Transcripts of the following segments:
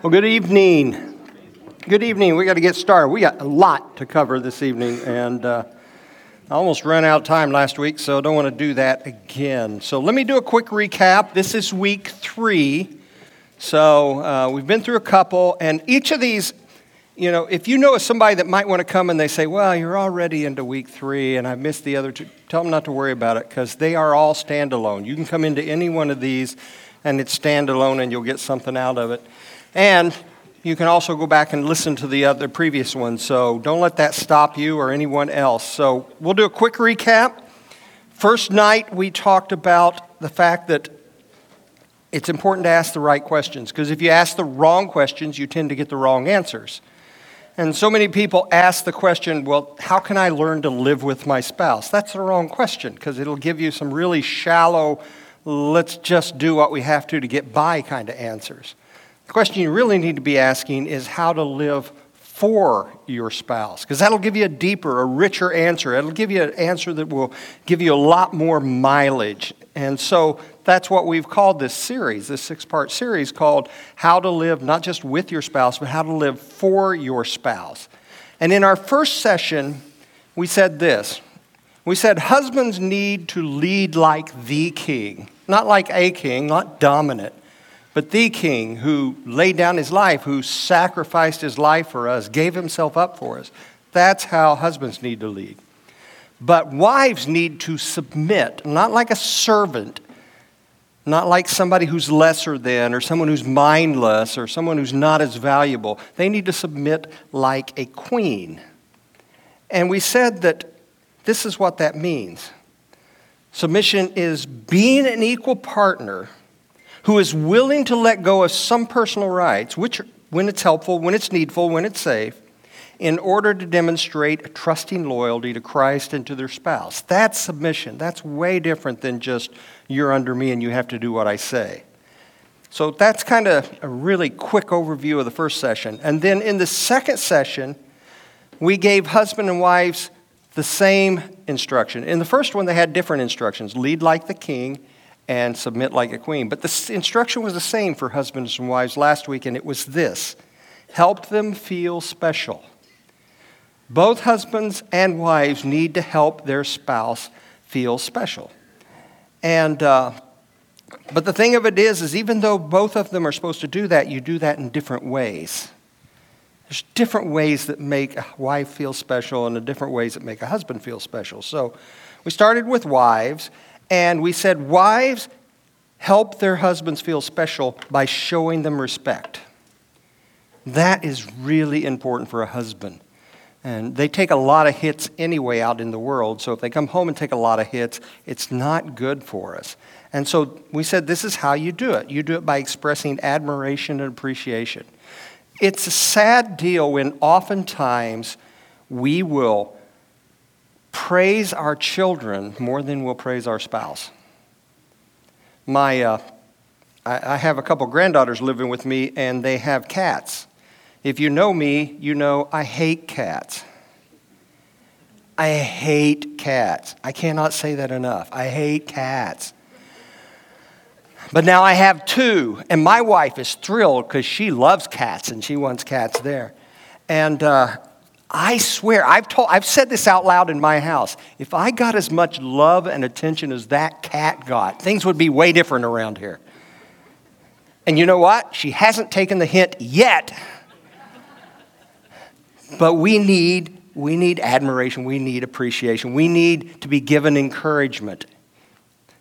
Well, good evening. Good evening. We got to get started. We got a lot to cover this evening, and uh, I almost ran out of time last week, so I don't want to do that again. So let me do a quick recap. This is week three. So uh, we've been through a couple, and each of these, you know, if you know somebody that might want to come and they say, well, you're already into week three, and I missed the other two, tell them not to worry about it because they are all standalone. You can come into any one of these, and it's standalone, and you'll get something out of it. And you can also go back and listen to the uh, other previous ones. So don't let that stop you or anyone else. So we'll do a quick recap. First night, we talked about the fact that it's important to ask the right questions because if you ask the wrong questions, you tend to get the wrong answers. And so many people ask the question, well, how can I learn to live with my spouse? That's the wrong question because it'll give you some really shallow, let's just do what we have to to get by kind of answers. The question you really need to be asking is how to live for your spouse, because that'll give you a deeper, a richer answer. It'll give you an answer that will give you a lot more mileage. And so that's what we've called this series, this six part series called How to Live Not Just with Your Spouse, but How to Live for Your Spouse. And in our first session, we said this we said husbands need to lead like the king, not like a king, not dominant but the King who laid down his life, who sacrificed his life for us, gave himself up for us. That's how husbands need to lead. But wives need to submit, not like a servant, not like somebody who's lesser than, or someone who's mindless, or someone who's not as valuable. They need to submit like a queen. And we said that this is what that means submission is being an equal partner who is willing to let go of some personal rights, which, when it's helpful, when it's needful, when it's safe, in order to demonstrate trusting loyalty to Christ and to their spouse. That's submission. That's way different than just you're under me and you have to do what I say. So that's kind of a really quick overview of the first session. And then in the second session, we gave husband and wives the same instruction. In the first one, they had different instructions lead like the king and submit like a queen. But the instruction was the same for husbands and wives last week, and it was this help them feel special. Both husbands and wives need to help their spouse feel special. And, uh, but the thing of it is, is even though both of them are supposed to do that, you do that in different ways. There's different ways that make a wife feel special and the different ways that make a husband feel special. So we started with wives, and we said, wives help their husbands feel special by showing them respect. That is really important for a husband. And they take a lot of hits anyway out in the world, so if they come home and take a lot of hits, it's not good for us. And so we said this is how you do it. You do it by expressing admiration and appreciation. It's a sad deal when oftentimes we will praise our children more than we'll praise our spouse. My, uh, I, I have a couple granddaughters living with me, and they have cats. If you know me, you know I hate cats. I hate cats. I cannot say that enough. I hate cats. But now I have two, and my wife is thrilled because she loves cats and she wants cats there. And uh, I swear, I've, told, I've said this out loud in my house. If I got as much love and attention as that cat got, things would be way different around here. And you know what? She hasn't taken the hint yet. But we need, we need admiration, we need appreciation, we need to be given encouragement.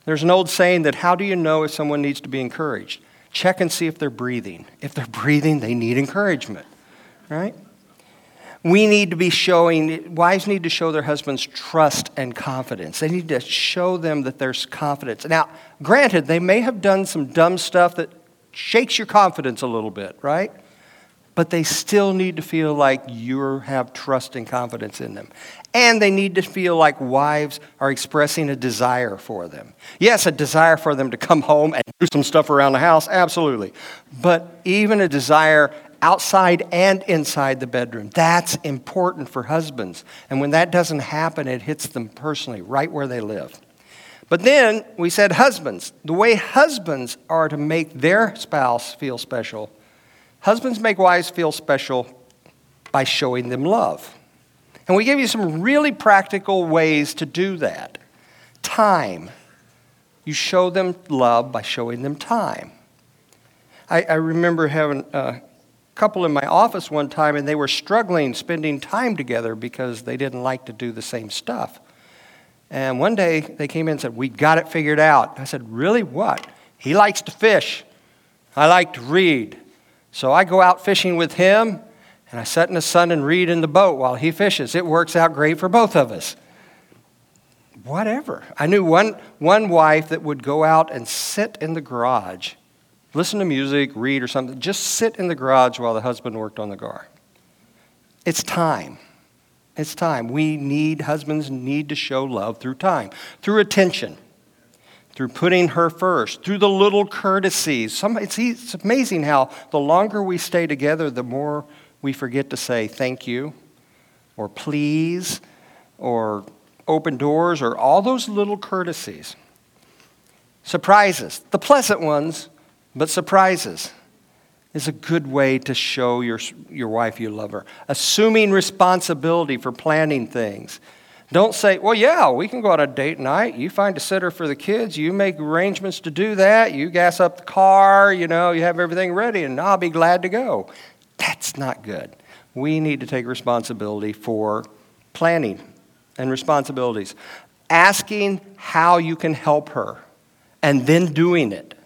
There's an old saying that how do you know if someone needs to be encouraged? Check and see if they're breathing. If they're breathing, they need encouragement, right? We need to be showing, wives need to show their husbands trust and confidence. They need to show them that there's confidence. Now, granted, they may have done some dumb stuff that shakes your confidence a little bit, right? But they still need to feel like you have trust and confidence in them. And they need to feel like wives are expressing a desire for them. Yes, a desire for them to come home and do some stuff around the house, absolutely. But even a desire outside and inside the bedroom. That's important for husbands. And when that doesn't happen, it hits them personally, right where they live. But then we said husbands. The way husbands are to make their spouse feel special, Husbands make wives feel special by showing them love. And we give you some really practical ways to do that. Time. You show them love by showing them time. I, I remember having a couple in my office one time, and they were struggling spending time together because they didn't like to do the same stuff. And one day they came in and said, We got it figured out. I said, Really? What? He likes to fish. I like to read. So I go out fishing with him, and I sit in the sun and read in the boat while he fishes. It works out great for both of us. Whatever. I knew one, one wife that would go out and sit in the garage, listen to music, read, or something, just sit in the garage while the husband worked on the car. It's time. It's time. We need, husbands need to show love through time, through attention, through putting her first, through the little courtesies. Some, it's, it's amazing how the longer we stay together, the more we forget to say thank you or please or open doors or all those little courtesies. Surprises, the pleasant ones, but surprises is a good way to show your, your wife you love her. Assuming responsibility for planning things. Don't say, well, yeah, we can go on a date night. You find a sitter for the kids. You make arrangements to do that. You gas up the car. You know, you have everything ready, and I'll be glad to go. That's not good. We need to take responsibility for planning and responsibilities. Asking how you can help her and then doing it.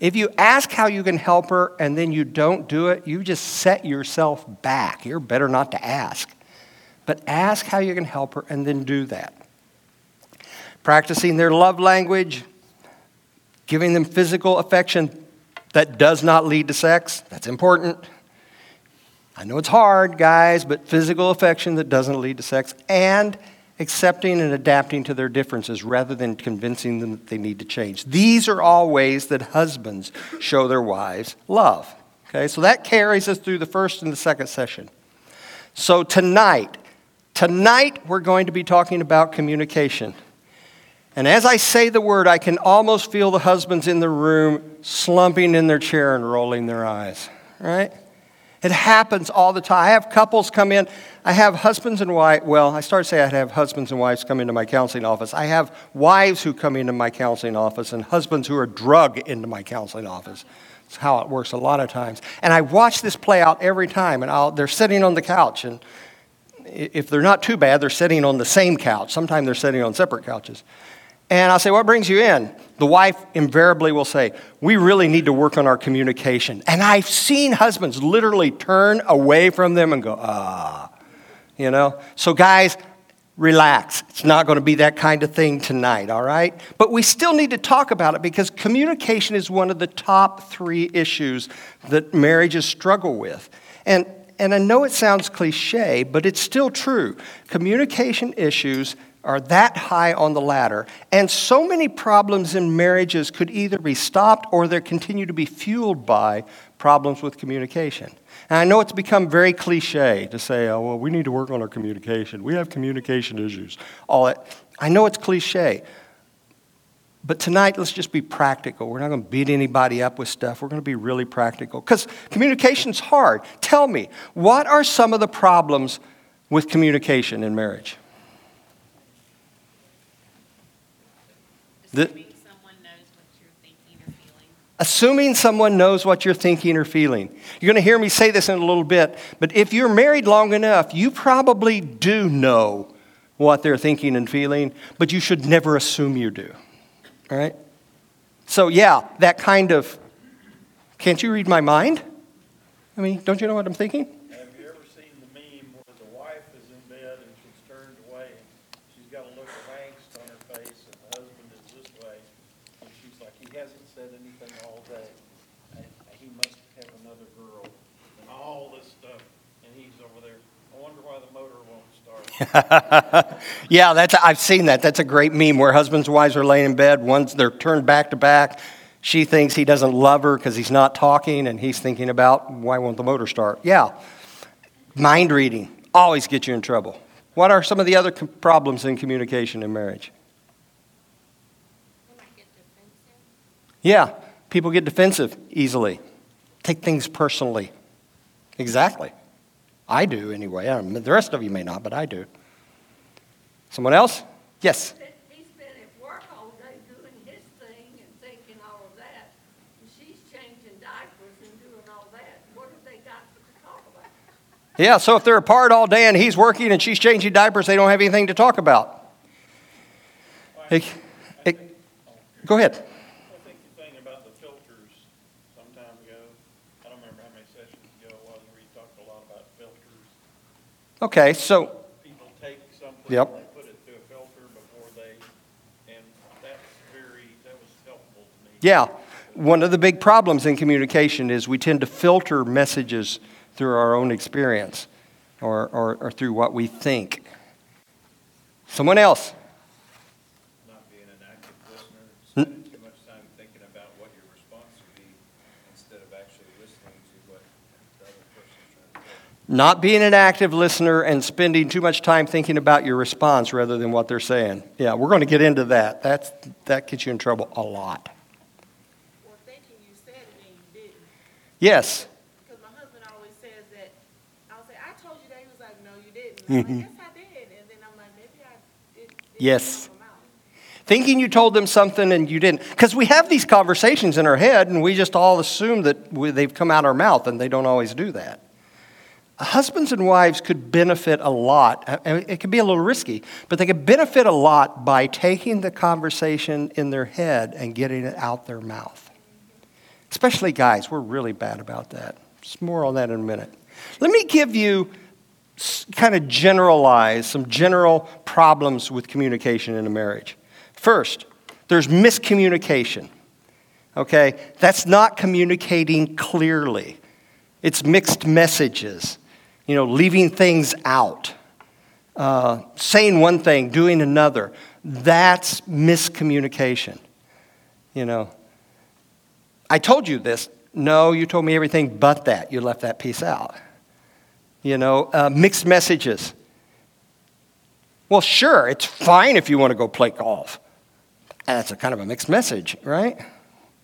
If you ask how you can help her and then you don't do it, you just set yourself back. You're better not to ask. But ask how you can help her and then do that. Practicing their love language, giving them physical affection that does not lead to sex, that's important. I know it's hard, guys, but physical affection that doesn't lead to sex, and accepting and adapting to their differences rather than convincing them that they need to change. These are all ways that husbands show their wives love. Okay, so that carries us through the first and the second session. So tonight, tonight we're going to be talking about communication. And as I say the word, I can almost feel the husbands in the room slumping in their chair and rolling their eyes, right? It happens all the time. I have couples come in. I have husbands and wives. Well, I started to say I have husbands and wives come into my counseling office. I have wives who come into my counseling office and husbands who are drug into my counseling office. That's how it works a lot of times. And I watch this play out every time. And I'll, they're sitting on the couch. And if they're not too bad, they're sitting on the same couch. Sometimes they're sitting on separate couches. And I'll say, What brings you in? The wife invariably will say, We really need to work on our communication. And I've seen husbands literally turn away from them and go, Ah, you know? So, guys, relax. It's not going to be that kind of thing tonight, all right? But we still need to talk about it because communication is one of the top three issues that marriages struggle with. And, and I know it sounds cliche, but it's still true. Communication issues are that high on the ladder. And so many problems in marriages could either be stopped or they continue to be fueled by problems with communication. And I know it's become very cliche to say, oh, well, we need to work on our communication. We have communication issues. All that. I know it's cliche. But tonight, let's just be practical. We're not going to beat anybody up with stuff. We're going to be really practical. Because communication's hard. Tell me, what are some of the problems with communication in marriage? The, assuming someone knows what you're thinking or feeling. You're going to hear me say this in a little bit, but if you're married long enough, you probably do know what they're thinking and feeling, but you should never assume you do. All right? So, yeah, that kind of can't you read my mind? I mean, don't you know what I'm thinking? yeah, that's, I've seen that. That's a great meme where husbands and wives are laying in bed. One's they're turned back to back. She thinks he doesn't love her because he's not talking, and he's thinking about why won't the motor start? Yeah, mind reading always gets you in trouble. What are some of the other com- problems in communication in marriage? Yeah, people get defensive easily, take things personally. Exactly. I do anyway. the rest of you may not, but I do. Someone else? Yes. He's been at work all day doing his thing and thinking all of that. And she's changing diapers and doing all that. What have they got to talk about? Yeah, so if they're apart all day and he's working and she's changing diapers, they don't have anything to talk about. It, it, uh, go ahead. Okay, so. People take something, Yep. they put it through a filter before they, and that's very, that was helpful to me. Yeah, one of the big problems in communication is we tend to filter messages through our own experience or, or, or through what we think. Someone else? Not being an active listener, spending too much time thinking about what your response would be instead of actually listening to what the other person's trying to say. Not being an active listener and spending too much time thinking about your response rather than what they're saying. Yeah, we're going to get into that. That's, that gets you in trouble a lot. Or thinking you said it and you didn't. Yes. Because my husband always says that, I'll say, I told you that. He was like, no, you didn't. Like, yes, I did. And then I'm like, maybe I did. did Yes. Thinking you told them something and you didn't. Because we have these conversations in our head and we just all assume that we, they've come out our mouth and they don't always do that. Husbands and wives could benefit a lot. It could be a little risky, but they could benefit a lot by taking the conversation in their head and getting it out their mouth. Especially guys, we're really bad about that. Just more on that in a minute. Let me give you kind of generalize some general problems with communication in a marriage. First, there's miscommunication. Okay? That's not communicating clearly. It's mixed messages, you know, leaving things out, uh, saying one thing, doing another. That's miscommunication. You know, I told you this. No, you told me everything but that. You left that piece out. You know, uh, mixed messages. Well, sure, it's fine if you want to go play golf. That's a kind of a mixed message, right?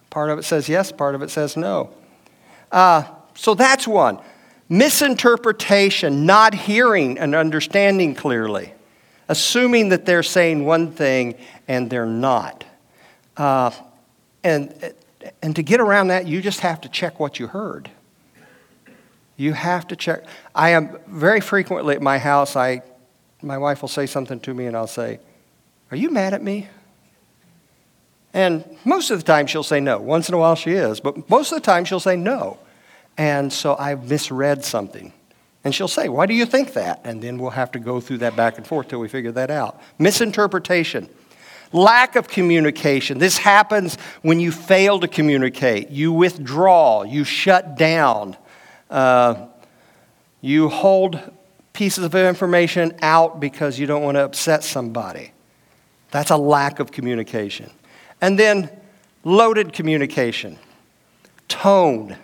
Part of it says yes, part of it says no. Uh, so that's one. Misinterpretation, not hearing and understanding clearly, assuming that they're saying one thing and they're not. Uh, and, and to get around that, you just have to check what you heard. You have to check. I am very frequently at my house, I, my wife will say something to me and I'll say, Are you mad at me? And most of the time she'll say no. Once in a while she is, but most of the time she'll say no. And so I've misread something. And she'll say, Why do you think that? And then we'll have to go through that back and forth till we figure that out. Misinterpretation. Lack of communication. This happens when you fail to communicate. You withdraw. You shut down. Uh, you hold pieces of information out because you don't want to upset somebody. That's a lack of communication. And then loaded communication, tone,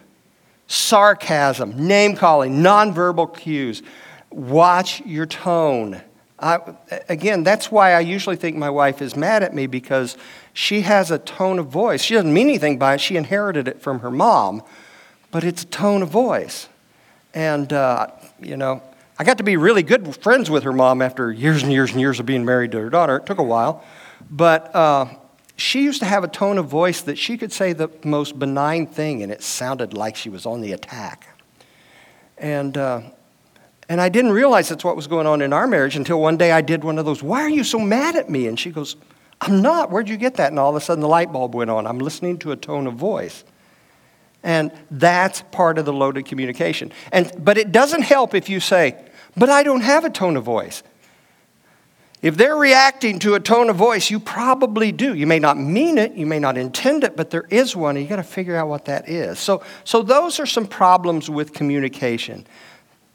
sarcasm, name calling, nonverbal cues. Watch your tone. I, again, that's why I usually think my wife is mad at me because she has a tone of voice. She doesn't mean anything by it, she inherited it from her mom, but it's a tone of voice. And, uh, you know, I got to be really good friends with her mom after years and years and years of being married to her daughter. It took a while. But uh, she used to have a tone of voice that she could say the most benign thing, and it sounded like she was on the attack. And, uh, and I didn't realize that's what was going on in our marriage until one day I did one of those, Why are you so mad at me? And she goes, I'm not. Where'd you get that? And all of a sudden the light bulb went on. I'm listening to a tone of voice. And that's part of the loaded communication. And, but it doesn't help if you say, But I don't have a tone of voice. If they're reacting to a tone of voice, you probably do. You may not mean it, you may not intend it, but there is one, and you got to figure out what that is. So, so those are some problems with communication.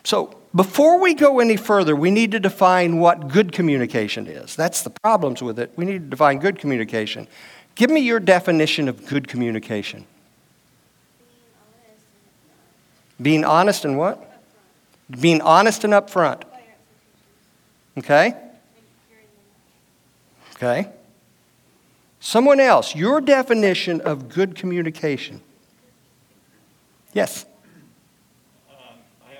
So before we go any further, we need to define what good communication is. That's the problems with it. We need to define good communication. Give me your definition of good communication. Being honest and what? Being honest and upfront. Okay? Okay? Someone else, your definition of good communication. Yes. Um, I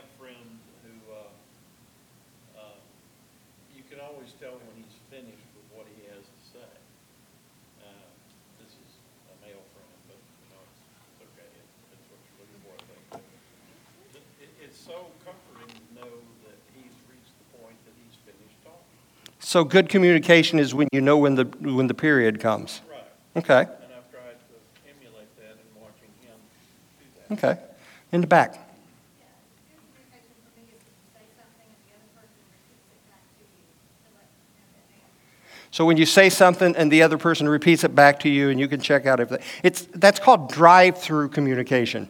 always tell when he's finished with what he has to say. Uh, This is a male friend, but, you know, it's, it's okay, It's- it's what you're looking for, I think. But It, it's so comforting to know that he's reached the point that he's finished talking. So good communication is when you know when the, when the period comes. Right. Okay, And I've tried to emulate that in watching him do that. okay. In the back. Yeah, good communication for me is if you say something and the other person repeats it back to you, to let them know that they understand. So when you say something and the other person repeats it back to you, and you can check out if it's that's called drive-through communication.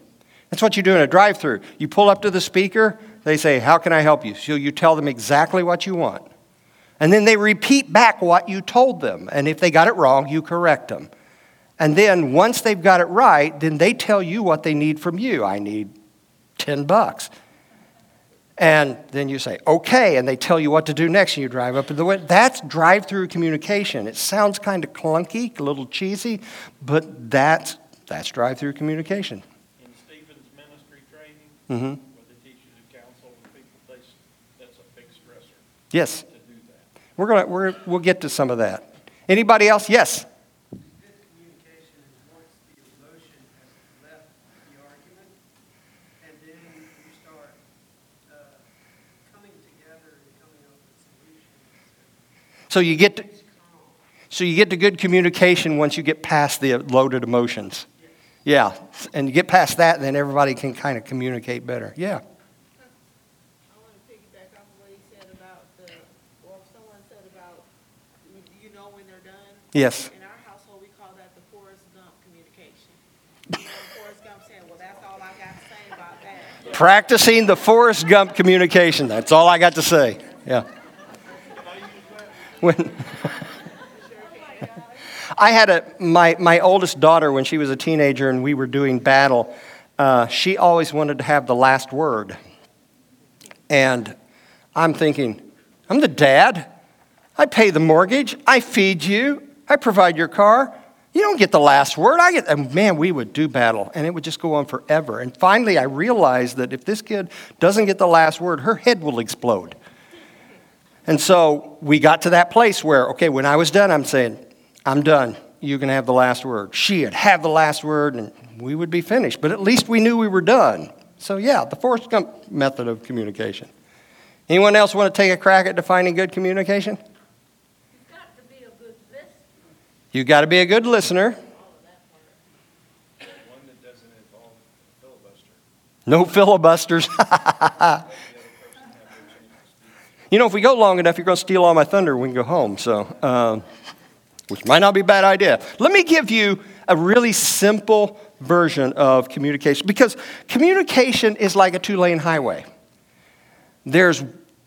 That's what you do in a drive-through. You pull up to the speaker, they say, "How can I help you?" So you tell them exactly what you want, and then they repeat back what you told them. And if they got it wrong, you correct them. And then once they've got it right, then they tell you what they need from you. I need ten bucks. And then you say, okay, and they tell you what to do next, and you drive up to the window. That's drive through communication. It sounds kind of clunky, a little cheesy, but that's, that's drive through communication. In Stephen's ministry training, hmm where they teach you to counsel people, they, that's a big stressor Yes, to do that. We're gonna, we're, we'll get to some of that. Anybody else? Yes? So you get to, so you get to good communication once you get past the loaded emotions. Yeah, and you get past that, then everybody can kind of communicate better. Yeah. I want to piggyback off of what he said about the, or someone said about, you know when they're done. Yes. In our household, we call that the Forrest Gump communication. Forrest Gump saying, well, that's all I got to say about that. Practicing the Forrest Gump communication. That's all I got to say. Yeah. When I had a my my oldest daughter when she was a teenager and we were doing battle, uh, she always wanted to have the last word. And I'm thinking, I'm the dad. I pay the mortgage. I feed you. I provide your car. You don't get the last word. I get, and man, we would do battle, and it would just go on forever. And finally, I realized that if this kid doesn't get the last word, her head will explode. And so we got to that place where, okay, when I was done, I'm saying, I'm done. You can have the last word. She'd have the last word, and we would be finished. But at least we knew we were done. So, yeah, the Forrest Gump method of communication. Anyone else want to take a crack at defining good communication? You've got to be a good listener. You've got to be a good listener. No filibusters. You know, if we go long enough, you're going to steal all my thunder. when We go home. So, um, which might not be a bad idea. Let me give you a really simple version of communication because communication is like a two lane highway. There's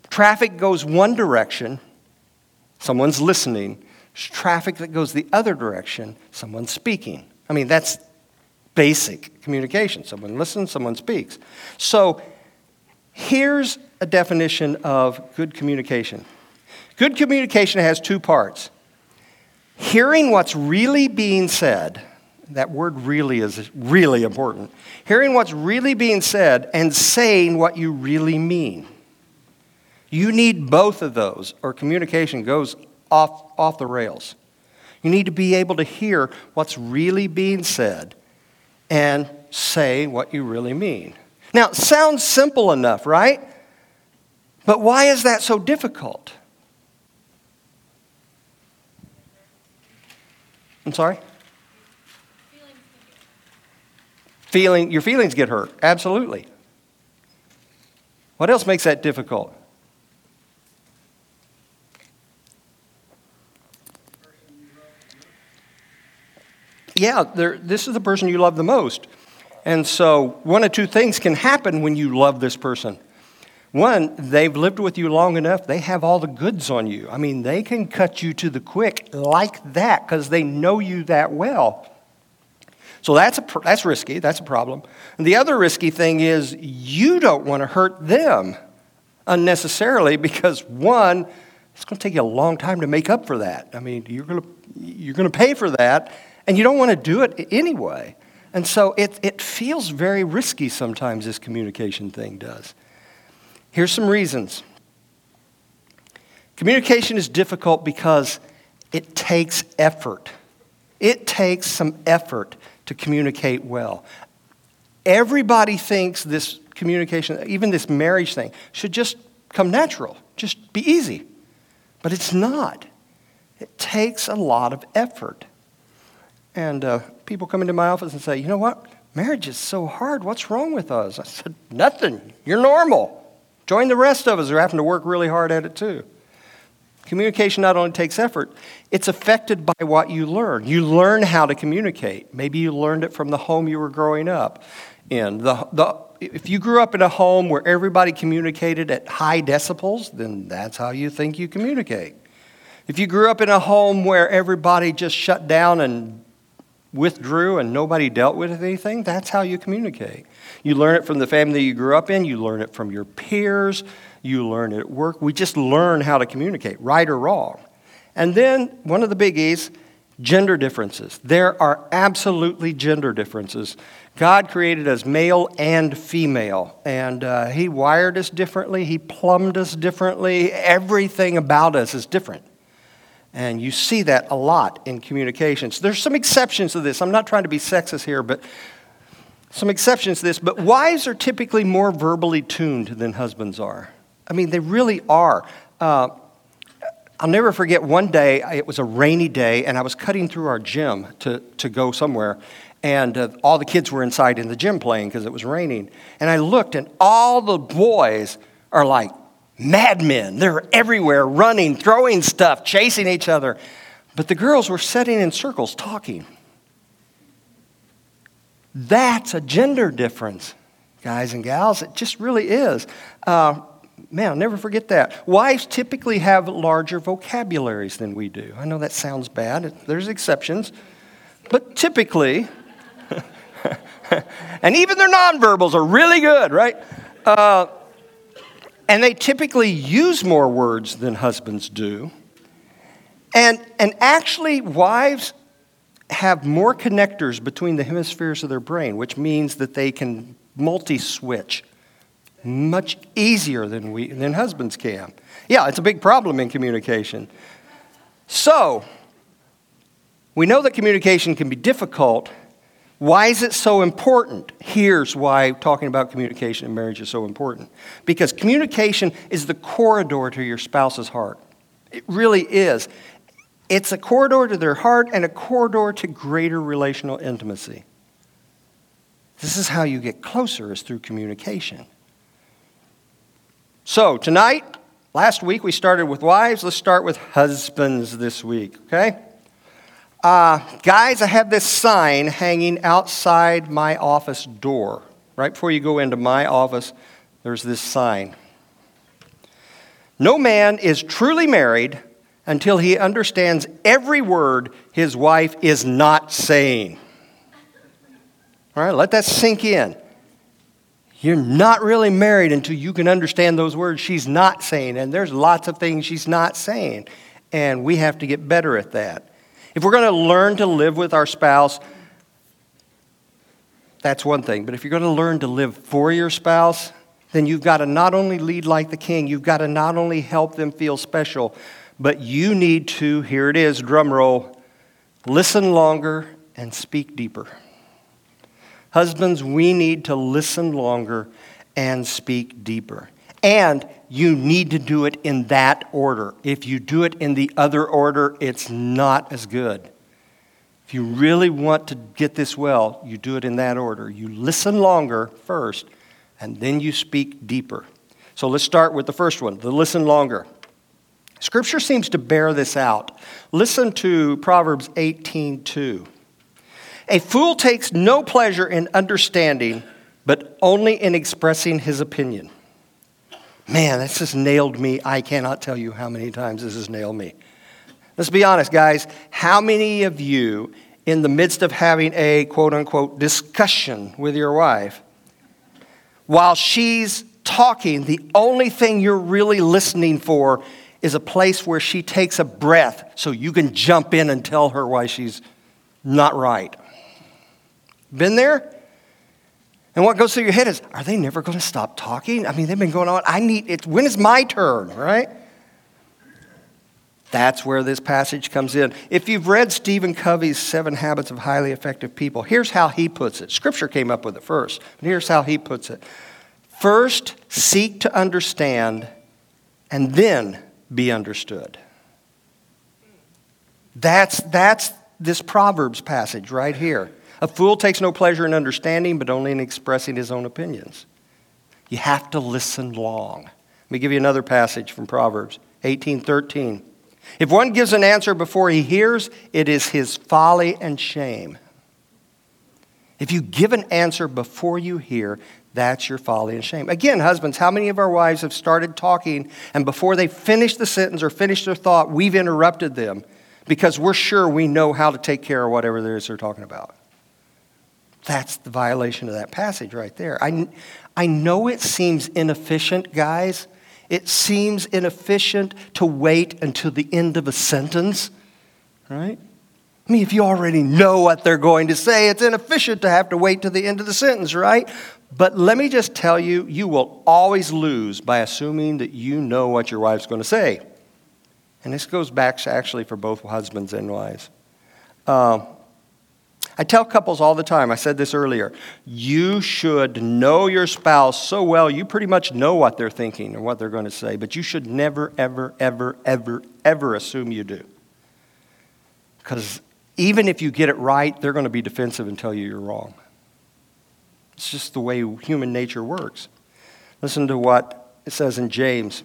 traffic goes one direction, someone's listening. Traffic that goes the other direction, someone's speaking. I mean, that's basic communication. Someone listens, someone speaks. So, here's a definition of good communication good communication has two parts hearing what's really being said. That word really is really important. Hearing what's really being said and saying what you really mean. You need both of those, or communication goes off, off the rails. You need to be able to hear what's really being said and say what you really mean. Now, it sounds simple enough, right? But why is that so difficult? I'm sorry? Feeling, your feelings get hurt. Absolutely. What else makes that difficult? Yeah, this is the person you love the most. And so, one of two things can happen when you love this person. One, they've lived with you long enough, they have all the goods on you. I mean, they can cut you to the quick like that because they know you that well. So that's, a, that's risky, that's a problem. And the other risky thing is you don't want to hurt them unnecessarily because, one, it's going to take you a long time to make up for that. I mean, you're going to, you're going to pay for that, and you don't want to do it anyway. And so it, it feels very risky sometimes, this communication thing does. Here's some reasons. Communication is difficult because it takes effort. It takes some effort to communicate well. Everybody thinks this communication, even this marriage thing, should just come natural, just be easy. But it's not. It takes a lot of effort. And uh, people come into my office and say, you know what? Marriage is so hard. What's wrong with us? I said, nothing. You're normal. Join the rest of us who are having to work really hard at it too. Communication not only takes effort, it's affected by what you learn. You learn how to communicate. Maybe you learned it from the home you were growing up in. The, the, if you grew up in a home where everybody communicated at high decibels, then that's how you think you communicate. If you grew up in a home where everybody just shut down and withdrew and nobody dealt with anything, that's how you communicate. You learn it from the family you grew up in, you learn it from your peers, you learn it at work. We just learn how to communicate, right or wrong. And then one of the biggies gender differences. There are absolutely gender differences. God created us male and female, and uh, He wired us differently, He plumbed us differently. Everything about us is different. And you see that a lot in communications. There's some exceptions to this. I'm not trying to be sexist here, but some exceptions to this. But wives are typically more verbally tuned than husbands are. I mean, they really are. Uh, I'll never forget one day, it was a rainy day, and I was cutting through our gym to, to go somewhere. And uh, all the kids were inside in the gym playing because it was raining. And I looked, and all the boys are like madmen. They're everywhere, running, throwing stuff, chasing each other. But the girls were sitting in circles talking. That's a gender difference, guys and gals. It just really is. Uh, man, I'll never forget that. Wives typically have larger vocabularies than we do. I know that sounds bad, there's exceptions. But typically, and even their nonverbals are really good, right? Uh, and they typically use more words than husbands do. And, and actually, wives have more connectors between the hemispheres of their brain, which means that they can multi switch much easier than, we, than husbands can. Yeah, it's a big problem in communication. So, we know that communication can be difficult. Why is it so important? Here's why talking about communication in marriage is so important. Because communication is the corridor to your spouse's heart. It really is. It's a corridor to their heart and a corridor to greater relational intimacy. This is how you get closer, is through communication. So, tonight, last week we started with wives. Let's start with husbands this week, okay? Uh, guys, I have this sign hanging outside my office door. Right before you go into my office, there's this sign. No man is truly married until he understands every word his wife is not saying. All right, let that sink in. You're not really married until you can understand those words she's not saying. And there's lots of things she's not saying. And we have to get better at that. If we're going to learn to live with our spouse, that's one thing. But if you're going to learn to live for your spouse, then you've got to not only lead like the king, you've got to not only help them feel special, but you need to, here it is, drum roll, listen longer and speak deeper. Husbands, we need to listen longer and speak deeper. And you need to do it in that order. If you do it in the other order, it's not as good. If you really want to get this well, you do it in that order. You listen longer first, and then you speak deeper. So let's start with the first one the listen longer. Scripture seems to bear this out. Listen to Proverbs 18 2. A fool takes no pleasure in understanding, but only in expressing his opinion. Man, this has nailed me. I cannot tell you how many times this has nailed me. Let's be honest, guys. How many of you, in the midst of having a quote unquote discussion with your wife, while she's talking, the only thing you're really listening for is a place where she takes a breath so you can jump in and tell her why she's not right? Been there? And what goes through your head is, are they never going to stop talking? I mean, they've been going on. I need it. When is my turn, right? That's where this passage comes in. If you've read Stephen Covey's Seven Habits of Highly Effective People, here's how he puts it. Scripture came up with it first, but here's how he puts it. First, seek to understand, and then be understood. That's, that's this Proverbs passage right here. A fool takes no pleasure in understanding, but only in expressing his own opinions. You have to listen long. Let me give you another passage from Proverbs 18:13. If one gives an answer before he hears, it is his folly and shame. If you give an answer before you hear, that's your folly and shame. Again, husbands, how many of our wives have started talking and before they finish the sentence or finish their thought, we've interrupted them because we're sure we know how to take care of whatever it is they're talking about? That's the violation of that passage right there. I, I know it seems inefficient, guys. It seems inefficient to wait until the end of a sentence, right? I mean, if you already know what they're going to say, it's inefficient to have to wait to the end of the sentence, right? But let me just tell you, you will always lose by assuming that you know what your wife's going to say. And this goes back actually for both husbands and wives. Uh, I tell couples all the time, I said this earlier, you should know your spouse so well, you pretty much know what they're thinking and what they're going to say, but you should never, ever, ever, ever, ever assume you do. Because even if you get it right, they're going to be defensive and tell you you're wrong. It's just the way human nature works. Listen to what it says in James.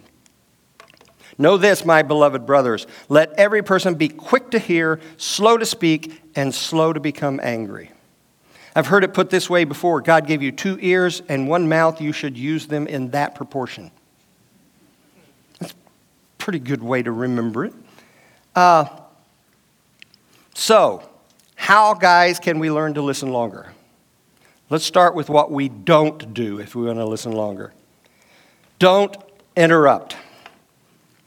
Know this, my beloved brothers. Let every person be quick to hear, slow to speak, and slow to become angry. I've heard it put this way before God gave you two ears and one mouth. You should use them in that proportion. That's a pretty good way to remember it. Uh, so, how, guys, can we learn to listen longer? Let's start with what we don't do if we want to listen longer. Don't interrupt.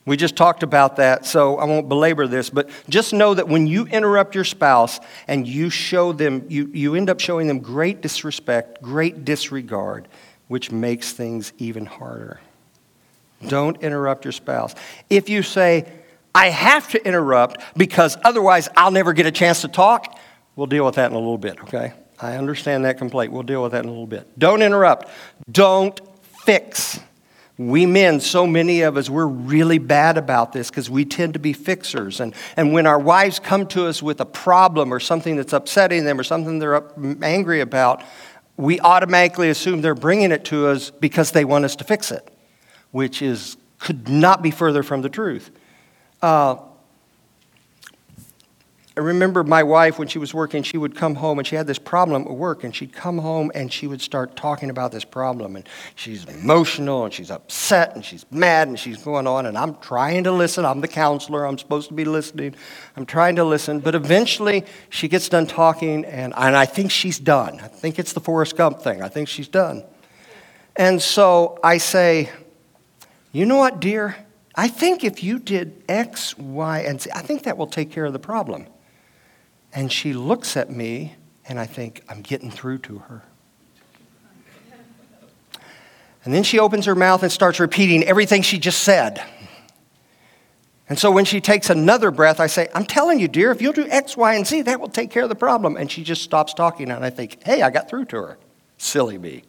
We just talked about that, so I won't belabor this, but just know that when you interrupt your spouse and you show them, you, you end up showing them great disrespect, great disregard, which makes things even harder. Don't interrupt your spouse. If you say, I have to interrupt because otherwise I'll never get a chance to talk, we'll deal with that in a little bit, okay? I understand that complaint. We'll deal with that in a little bit. Don't interrupt. Don't fix. We men, so many of us, we're really bad about this because we tend to be fixers. And, and when our wives come to us with a problem or something that's upsetting them or something they're up, angry about, we automatically assume they're bringing it to us because they want us to fix it, which is, could not be further from the truth. Uh, I remember my wife, when she was working, she would come home and she had this problem at work, and she'd come home and she would start talking about this problem. And she's emotional and she's upset and she's mad and she's going on. And I'm trying to listen. I'm the counselor. I'm supposed to be listening. I'm trying to listen. But eventually she gets done talking, and, and I think she's done. I think it's the Forrest Gump thing. I think she's done. And so I say, You know what, dear? I think if you did X, Y, and Z, I think that will take care of the problem. And she looks at me, and I think, I'm getting through to her. And then she opens her mouth and starts repeating everything she just said. And so when she takes another breath, I say, I'm telling you, dear, if you'll do X, Y, and Z, that will take care of the problem. And she just stops talking, and I think, hey, I got through to her. Silly me.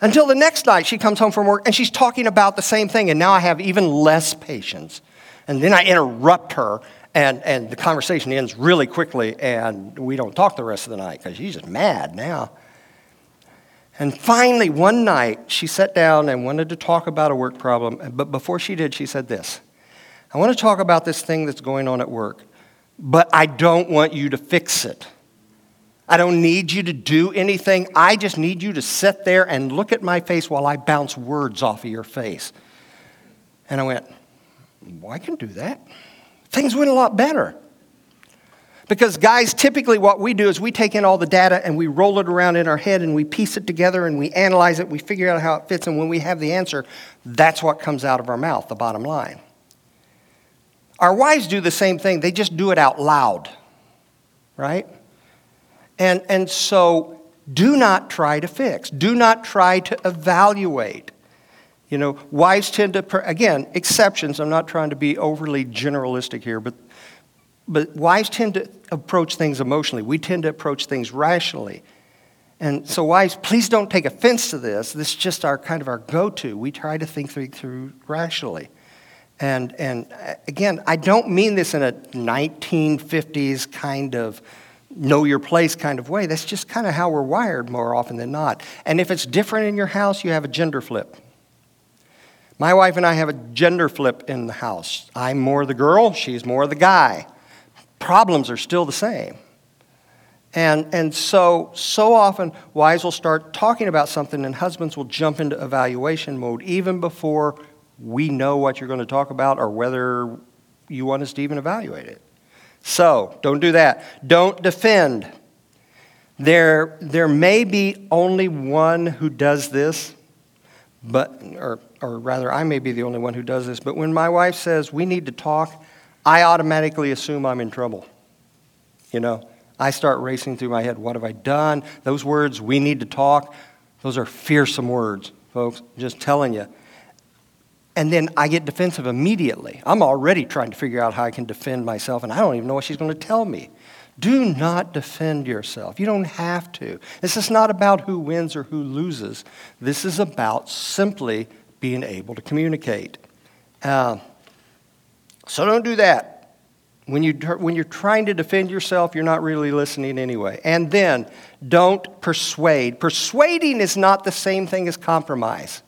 Until the next night, she comes home from work and she's talking about the same thing, and now I have even less patience. And then I interrupt her and, and the conversation ends really quickly, and we don't talk the rest of the night because she's just mad now. And finally, one night, she sat down and wanted to talk about a work problem. But before she did, she said this I want to talk about this thing that's going on at work, but I don't want you to fix it. I don't need you to do anything. I just need you to sit there and look at my face while I bounce words off of your face. And I went, well, I can do that things went a lot better. Because, guys, typically what we do is we take in all the data and we roll it around in our head and we piece it together and we analyze it, we figure out how it fits, and when we have the answer, that's what comes out of our mouth, the bottom line. Our wives do the same thing, they just do it out loud, right? And, and so, do not try to fix, do not try to evaluate. You know, wives tend to, again, exceptions, I'm not trying to be overly generalistic here, but, but wives tend to approach things emotionally. We tend to approach things rationally. And so, wives, please don't take offense to this. This is just our kind of our go to. We try to think through, through rationally. And, and uh, again, I don't mean this in a 1950s kind of know your place kind of way. That's just kind of how we're wired more often than not. And if it's different in your house, you have a gender flip. My wife and I have a gender flip in the house. I'm more the girl, she's more the guy. Problems are still the same. And, and so, so often, wives will start talking about something, and husbands will jump into evaluation mode even before we know what you're going to talk about or whether you want us to even evaluate it. So, don't do that. Don't defend. There, there may be only one who does this, but, or, or rather, I may be the only one who does this, but when my wife says we need to talk, I automatically assume I'm in trouble. You know, I start racing through my head. What have I done? Those words, we need to talk, those are fearsome words, folks. Just telling you. And then I get defensive immediately. I'm already trying to figure out how I can defend myself, and I don't even know what she's going to tell me. Do not defend yourself. You don't have to. This is not about who wins or who loses. This is about simply being able to communicate. Uh, so don't do that. When, you, when you're trying to defend yourself, you're not really listening anyway. And then, don't persuade. Persuading is not the same thing as compromise.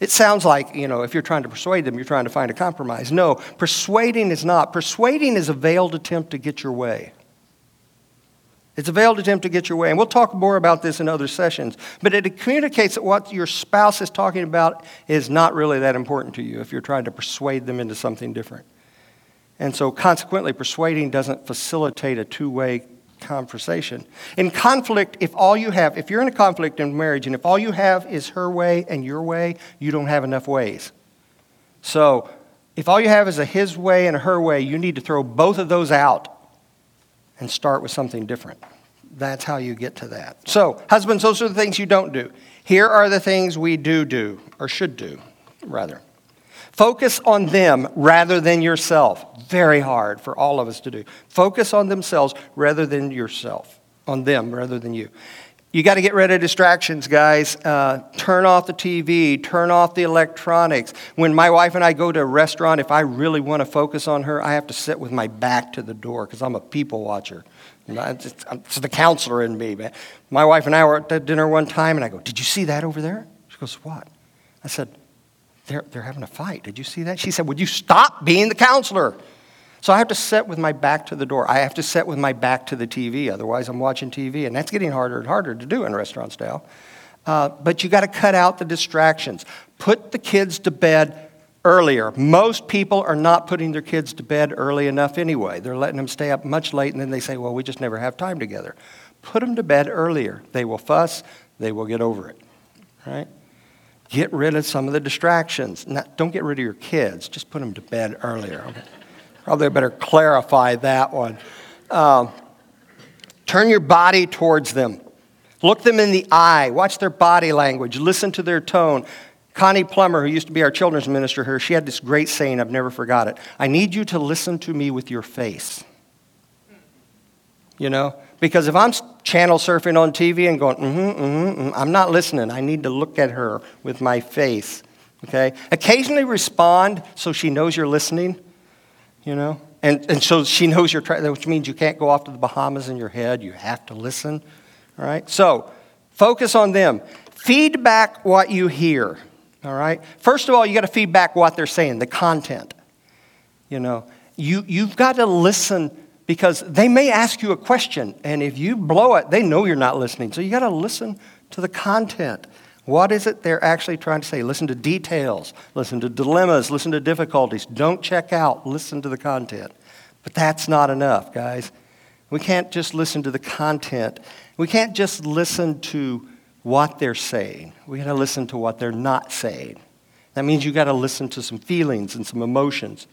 It sounds like, you know, if you're trying to persuade them, you're trying to find a compromise. No, persuading is not. Persuading is a veiled attempt to get your way. It's a veiled attempt to get your way. And we'll talk more about this in other sessions. But it communicates that what your spouse is talking about is not really that important to you if you're trying to persuade them into something different. And so, consequently, persuading doesn't facilitate a two way conversation. In conflict, if all you have, if you're in a conflict in marriage and if all you have is her way and your way, you don't have enough ways. So, if all you have is a his way and a her way, you need to throw both of those out and start with something different. That's how you get to that. So, husbands, those are the things you don't do. Here are the things we do do, or should do, rather. Focus on them rather than yourself. Very hard for all of us to do. Focus on themselves rather than yourself, on them rather than you. You got to get rid of distractions, guys. Uh, turn off the TV, turn off the electronics. When my wife and I go to a restaurant, if I really want to focus on her, I have to sit with my back to the door because I'm a people watcher. It's, the counselor in me, man. My wife and I were at dinner one time, and I go, Did you see that over there? She goes, What? I said, they're, they're having a fight. Did you see that? She said, Would you stop being the counselor? So I have to sit with my back to the door. I have to sit with my back to the TV. Otherwise, I'm watching TV. And that's getting harder and harder to do in restaurants now. Uh, but you got to cut out the distractions. Put the kids to bed earlier. Most people are not putting their kids to bed early enough anyway. They're letting them stay up much late, and then they say, Well, we just never have time together. Put them to bed earlier. They will fuss, they will get over it. Right? Get rid of some of the distractions. Not, don't get rid of your kids, just put them to bed earlier. Probably better clarify that one. Um, turn your body towards them. Look them in the eye. Watch their body language. Listen to their tone. Connie Plummer, who used to be our children's minister here, she had this great saying, I've never forgot it. I need you to listen to me with your face. You know? Because if I'm channel surfing on TV and going, mm-hmm, mm-hmm, mm, I'm not listening. I need to look at her with my face. Okay? Occasionally respond so she knows you're listening, you know? And, and so she knows you're trying, which means you can't go off to the Bahamas in your head. You have to listen. All right? So focus on them. Feedback what you hear. All right? First of all, you got to feedback what they're saying, the content. You know, you, you've got to listen because they may ask you a question, and if you blow it, they know you're not listening. So you got to listen to the content. What is it they're actually trying to say? Listen to details, listen to dilemmas, listen to difficulties. Don't check out, listen to the content. But that's not enough, guys. We can't just listen to the content. We can't just listen to what they're saying. We got to listen to what they're not saying. That means you got to listen to some feelings and some emotions.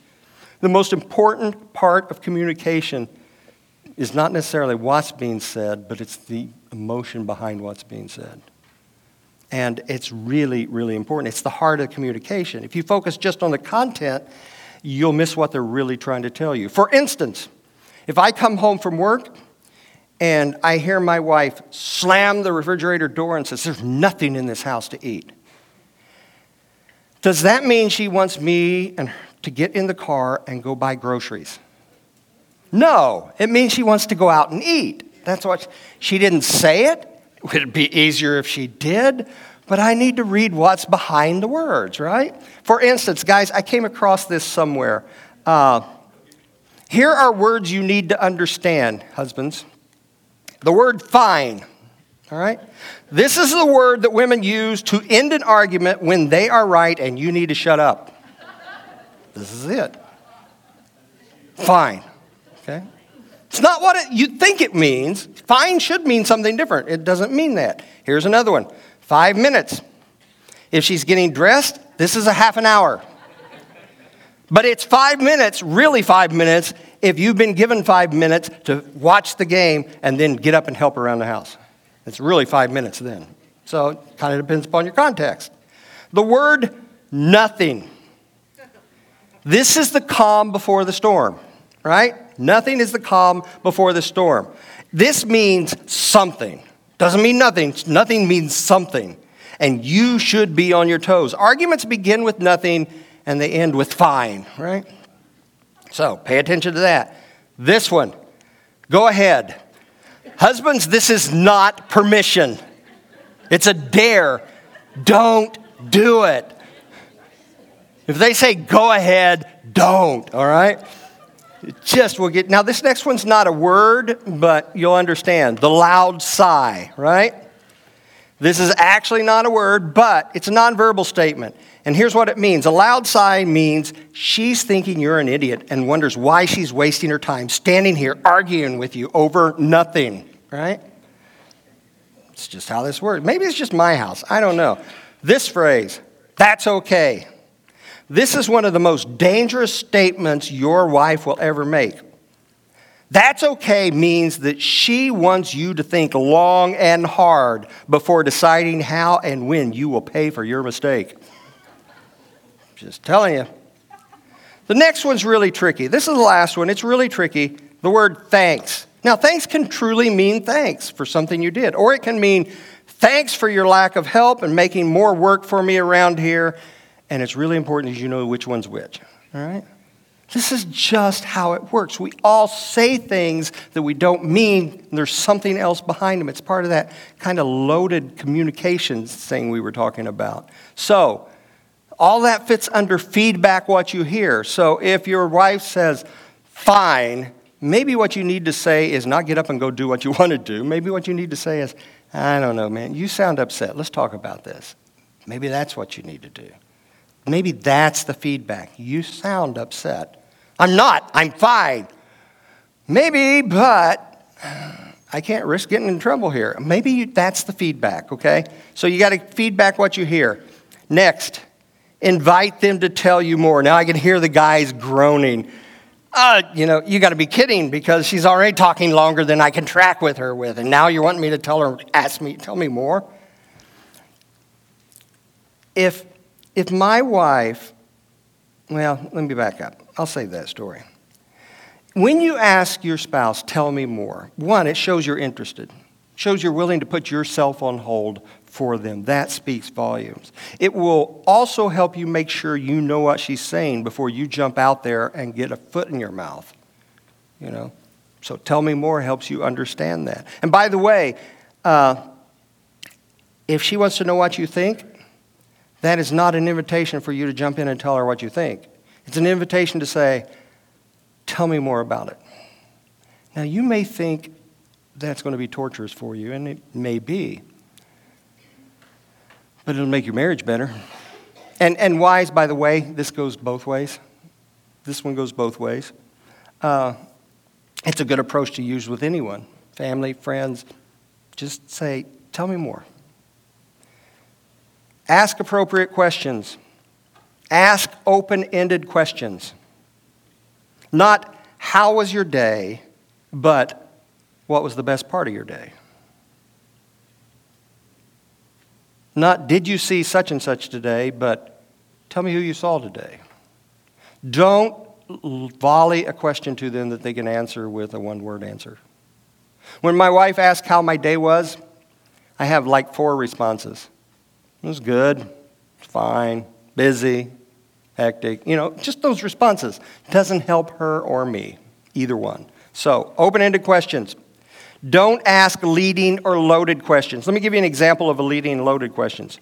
The most important part of communication is not necessarily what's being said, but it's the emotion behind what's being said. And it's really, really important. It's the heart of communication. If you focus just on the content, you'll miss what they're really trying to tell you. For instance, if I come home from work and I hear my wife slam the refrigerator door and says, There's nothing in this house to eat. Does that mean she wants me to get in the car and go buy groceries? No, it means she wants to go out and eat. That's what she didn't say it. Would it be easier if she did? But I need to read what's behind the words, right? For instance, guys, I came across this somewhere. Uh, here are words you need to understand, husbands. The word fine, all right? This is the word that women use to end an argument when they are right and you need to shut up. This is it. Fine, okay? It's not what it, you think it means. Fine should mean something different. It doesn't mean that. Here's another one five minutes. If she's getting dressed, this is a half an hour. But it's five minutes, really five minutes, if you've been given five minutes to watch the game and then get up and help around the house. It's really five minutes then. So it kind of depends upon your context. The word nothing. This is the calm before the storm, right? Nothing is the calm before the storm. This means something. Doesn't mean nothing. Nothing means something. And you should be on your toes. Arguments begin with nothing and they end with fine, right? So pay attention to that. This one, go ahead. Husbands, this is not permission, it's a dare. Don't do it. If they say go ahead, don't, all right? Just will get. Now, this next one's not a word, but you'll understand. The loud sigh, right? This is actually not a word, but it's a nonverbal statement. And here's what it means a loud sigh means she's thinking you're an idiot and wonders why she's wasting her time standing here arguing with you over nothing, right? It's just how this works. Maybe it's just my house. I don't know. This phrase, that's okay. This is one of the most dangerous statements your wife will ever make. That's okay means that she wants you to think long and hard before deciding how and when you will pay for your mistake. Just telling you. The next one's really tricky. This is the last one. It's really tricky. The word thanks. Now, thanks can truly mean thanks for something you did, or it can mean thanks for your lack of help and making more work for me around here. And it's really important that you know which one's which. All right? This is just how it works. We all say things that we don't mean, there's something else behind them. It's part of that kind of loaded communications thing we were talking about. So, all that fits under feedback what you hear. So if your wife says, fine, maybe what you need to say is not get up and go do what you want to do. Maybe what you need to say is, I don't know, man, you sound upset. Let's talk about this. Maybe that's what you need to do. Maybe that's the feedback. You sound upset. I'm not, I'm fine. Maybe, but I can't risk getting in trouble here. Maybe you, that's the feedback, okay? So you got to feedback what you hear. Next, invite them to tell you more. Now I can hear the guys groaning. Uh, you know, you got to be kidding because she's already talking longer than I can track with her with, and now you're wanting me to tell her, ask me, tell me more. If if my wife, well, let me back up. I'll save that story. When you ask your spouse, tell me more, one, it shows you're interested, shows you're willing to put yourself on hold for them. That speaks volumes. It will also help you make sure you know what she's saying before you jump out there and get a foot in your mouth. You know? So tell me more helps you understand that. And by the way, uh, if she wants to know what you think, that is not an invitation for you to jump in and tell her what you think. It's an invitation to say, Tell me more about it. Now, you may think that's going to be torturous for you, and it may be but it'll make your marriage better. And, and wise, by the way, this goes both ways. This one goes both ways. Uh, it's a good approach to use with anyone family, friends. Just say, Tell me more. Ask appropriate questions. Ask open ended questions. Not, How was your day? but, What was the best part of your day? Not, did you see such and such today, but tell me who you saw today. Don't volley a question to them that they can answer with a one word answer. When my wife asks how my day was, I have like four responses. It was good, fine, busy, hectic. You know, just those responses. Doesn't help her or me, either one. So, open ended questions. Don't ask leading or loaded questions. Let me give you an example of a leading loaded questions.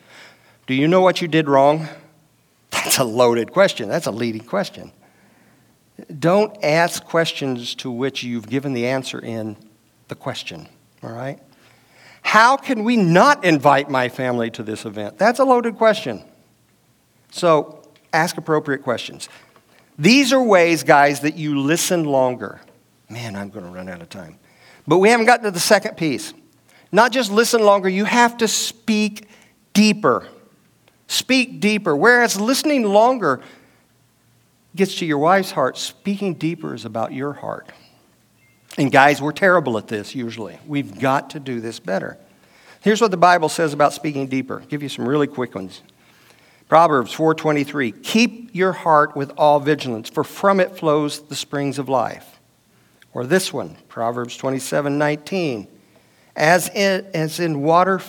Do you know what you did wrong? That's a loaded question. That's a leading question. Don't ask questions to which you've given the answer in the question, all right? How can we not invite my family to this event? That's a loaded question. So ask appropriate questions. These are ways, guys, that you listen longer. Man, I'm going to run out of time. But we haven't gotten to the second piece. Not just listen longer, you have to speak deeper. Speak deeper. Whereas listening longer gets to your wife's heart, speaking deeper is about your heart. And guys, we're terrible at this usually. We've got to do this better. Here's what the Bible says about speaking deeper. I'll give you some really quick ones. Proverbs 4:23 Keep your heart with all vigilance for from it flows the springs of life. Or this one, Proverbs 27:19 As in, as in water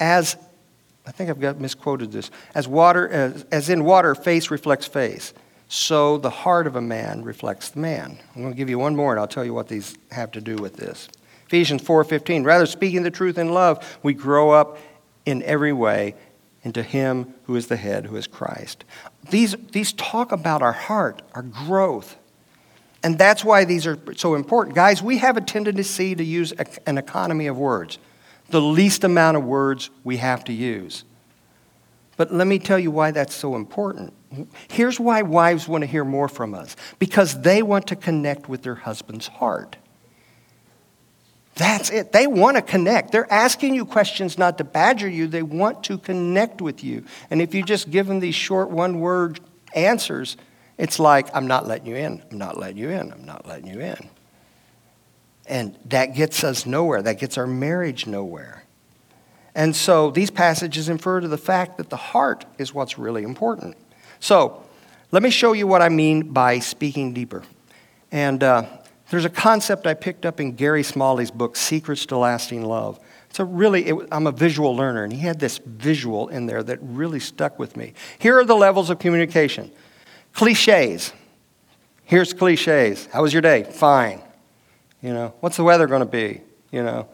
as I think I've got misquoted this. As water as, as in water face reflects face so the heart of a man reflects the man. I'm going to give you one more and I'll tell you what these have to do with this. Ephesians 4:15 Rather speaking the truth in love, we grow up in every way into him who is the head, who is Christ. These, these talk about our heart, our growth. And that's why these are so important. Guys, we have a tendency to use an economy of words, the least amount of words we have to use. But let me tell you why that's so important. Here's why wives want to hear more from us because they want to connect with their husband's heart. That's it. They want to connect. They're asking you questions not to badger you, they want to connect with you. And if you just give them these short one word answers, it's like, I'm not letting you in, I'm not letting you in, I'm not letting you in. And that gets us nowhere. That gets our marriage nowhere. And so these passages infer to the fact that the heart is what's really important. So, let me show you what I mean by speaking deeper. And uh, there's a concept I picked up in Gary Smalley's book, Secrets to Lasting Love. It's a really, it, I'm a visual learner, and he had this visual in there that really stuck with me. Here are the levels of communication cliches. Here's cliches. How was your day? Fine. You know, what's the weather going to be? You know,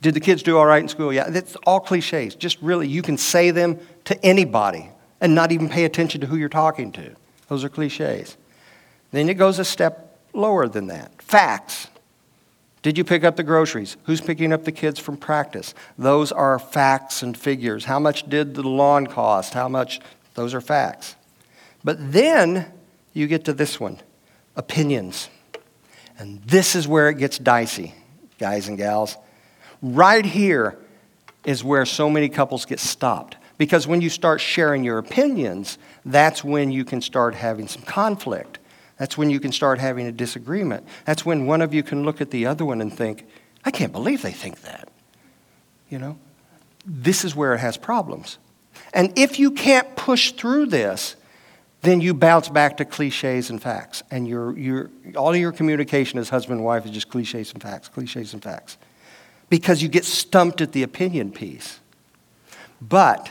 did the kids do all right in school? Yeah, that's all cliches. Just really, you can say them to anybody and not even pay attention to who you're talking to. Those are cliches. Then it goes a step lower than that. Facts. Did you pick up the groceries? Who's picking up the kids from practice? Those are facts and figures. How much did the lawn cost? How much? Those are facts. But then you get to this one opinions. And this is where it gets dicey, guys and gals. Right here is where so many couples get stopped. Because when you start sharing your opinions, that's when you can start having some conflict. That's when you can start having a disagreement. That's when one of you can look at the other one and think, I can't believe they think that. You know? This is where it has problems. And if you can't push through this, then you bounce back to cliches and facts. And your, all your communication as husband and wife is just cliches and facts, cliches and facts because you get stumped at the opinion piece. But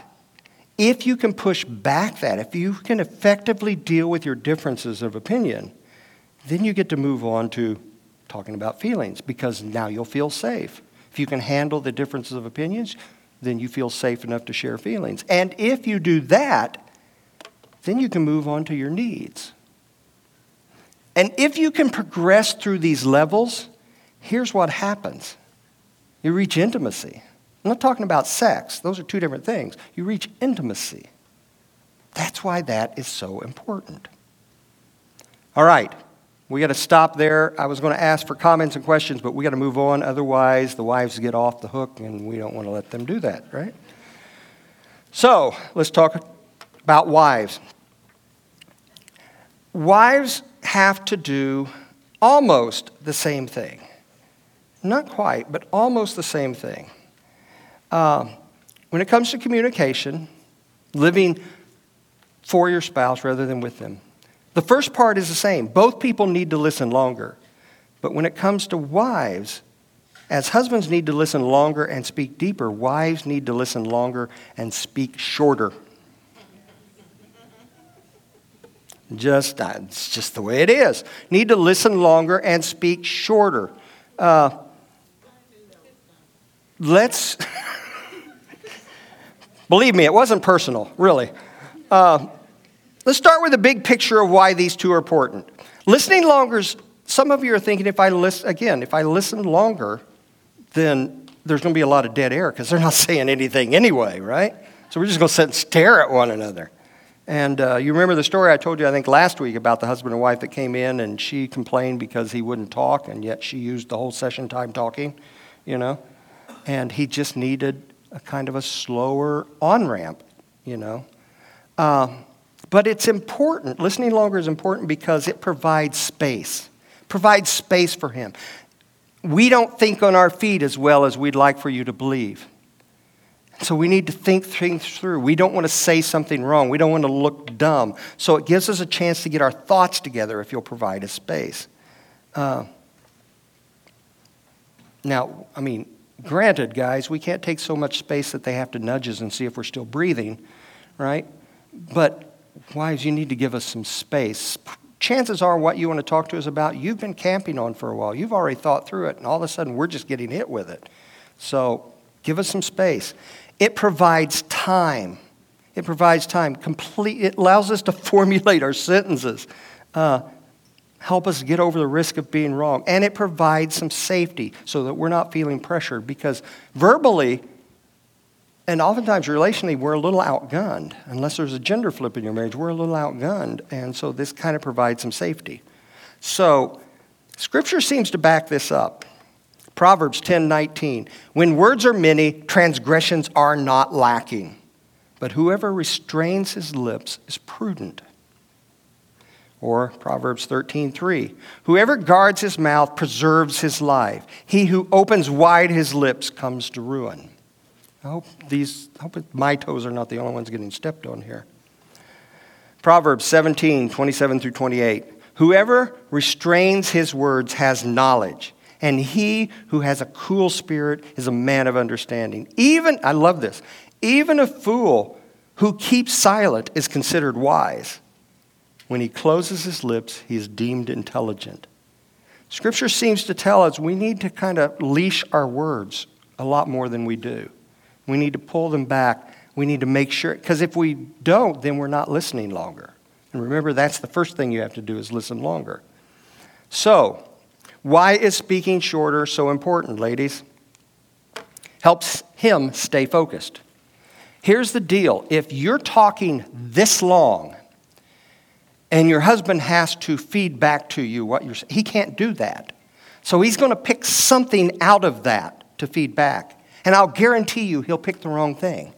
if you can push back that, if you can effectively deal with your differences of opinion, then you get to move on to talking about feelings because now you'll feel safe. If you can handle the differences of opinions, then you feel safe enough to share feelings. And if you do that, then you can move on to your needs. And if you can progress through these levels, here's what happens you reach intimacy. I'm not talking about sex, those are two different things. You reach intimacy. That's why that is so important. All right, we got to stop there. I was going to ask for comments and questions, but we got to move on. Otherwise, the wives get off the hook, and we don't want to let them do that, right? So, let's talk about wives. Wives have to do almost the same thing. Not quite, but almost the same thing. Um, when it comes to communication, living for your spouse rather than with them, the first part is the same. Both people need to listen longer. But when it comes to wives, as husbands need to listen longer and speak deeper, wives need to listen longer and speak shorter. Just, uh, it's just the way it is. Need to listen longer and speak shorter. Uh, let's, believe me, it wasn't personal, really. Uh, let's start with a big picture of why these two are important. Listening longer, some of you are thinking if I listen, again, if I listen longer, then there's going to be a lot of dead air because they're not saying anything anyway, right? So we're just going to sit and stare at one another. And uh, you remember the story I told you, I think, last week about the husband and wife that came in and she complained because he wouldn't talk, and yet she used the whole session time talking, you know? And he just needed a kind of a slower on ramp, you know? Um, but it's important. Listening longer is important because it provides space, provides space for him. We don't think on our feet as well as we'd like for you to believe. So we need to think things through. We don't want to say something wrong. We don't want to look dumb. So it gives us a chance to get our thoughts together if you'll provide a space. Uh, now, I mean, granted, guys, we can't take so much space that they have to nudge us and see if we're still breathing, right? But wives, you need to give us some space. Chances are, what you want to talk to us about, you've been camping on for a while. You've already thought through it, and all of a sudden, we're just getting hit with it. So give us some space. It provides time. It provides time. Complete, it allows us to formulate our sentences, uh, help us get over the risk of being wrong. And it provides some safety so that we're not feeling pressured because verbally, and oftentimes relationally, we're a little outgunned. Unless there's a gender flip in your marriage, we're a little outgunned. And so this kind of provides some safety. So, Scripture seems to back this up. Proverbs 10:19. When words are many, transgressions are not lacking. But whoever restrains his lips is prudent. Or Proverbs 13:3. Whoever guards his mouth preserves his life. He who opens wide his lips comes to ruin. I hope these I hope my toes are not the only ones getting stepped on here. Proverbs 17, 27 through 28. Whoever restrains his words has knowledge and he who has a cool spirit is a man of understanding. Even, I love this, even a fool who keeps silent is considered wise. When he closes his lips, he is deemed intelligent. Scripture seems to tell us we need to kind of leash our words a lot more than we do. We need to pull them back. We need to make sure, because if we don't, then we're not listening longer. And remember, that's the first thing you have to do is listen longer. So, why is speaking shorter so important, ladies? Helps him stay focused. Here's the deal if you're talking this long and your husband has to feed back to you what you're saying, he can't do that. So he's going to pick something out of that to feed back. And I'll guarantee you he'll pick the wrong thing,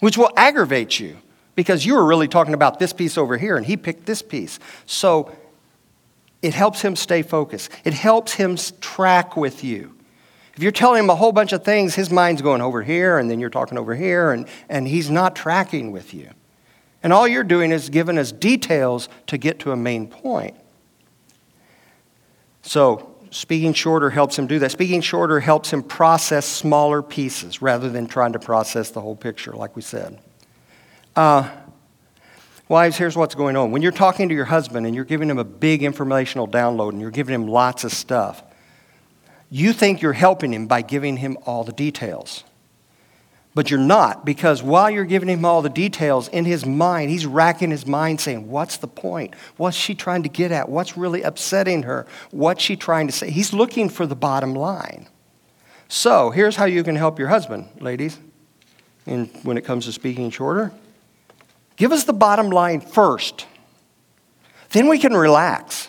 which will aggravate you because you were really talking about this piece over here and he picked this piece. So it helps him stay focused. It helps him track with you. If you're telling him a whole bunch of things, his mind's going over here, and then you're talking over here, and, and he's not tracking with you. And all you're doing is giving us details to get to a main point. So, speaking shorter helps him do that. Speaking shorter helps him process smaller pieces rather than trying to process the whole picture, like we said. Uh, Wives, here's what's going on. When you're talking to your husband and you're giving him a big informational download and you're giving him lots of stuff, you think you're helping him by giving him all the details. But you're not, because while you're giving him all the details, in his mind, he's racking his mind saying, What's the point? What's she trying to get at? What's really upsetting her? What's she trying to say? He's looking for the bottom line. So here's how you can help your husband, ladies, in, when it comes to speaking shorter. Give us the bottom line first. Then we can relax.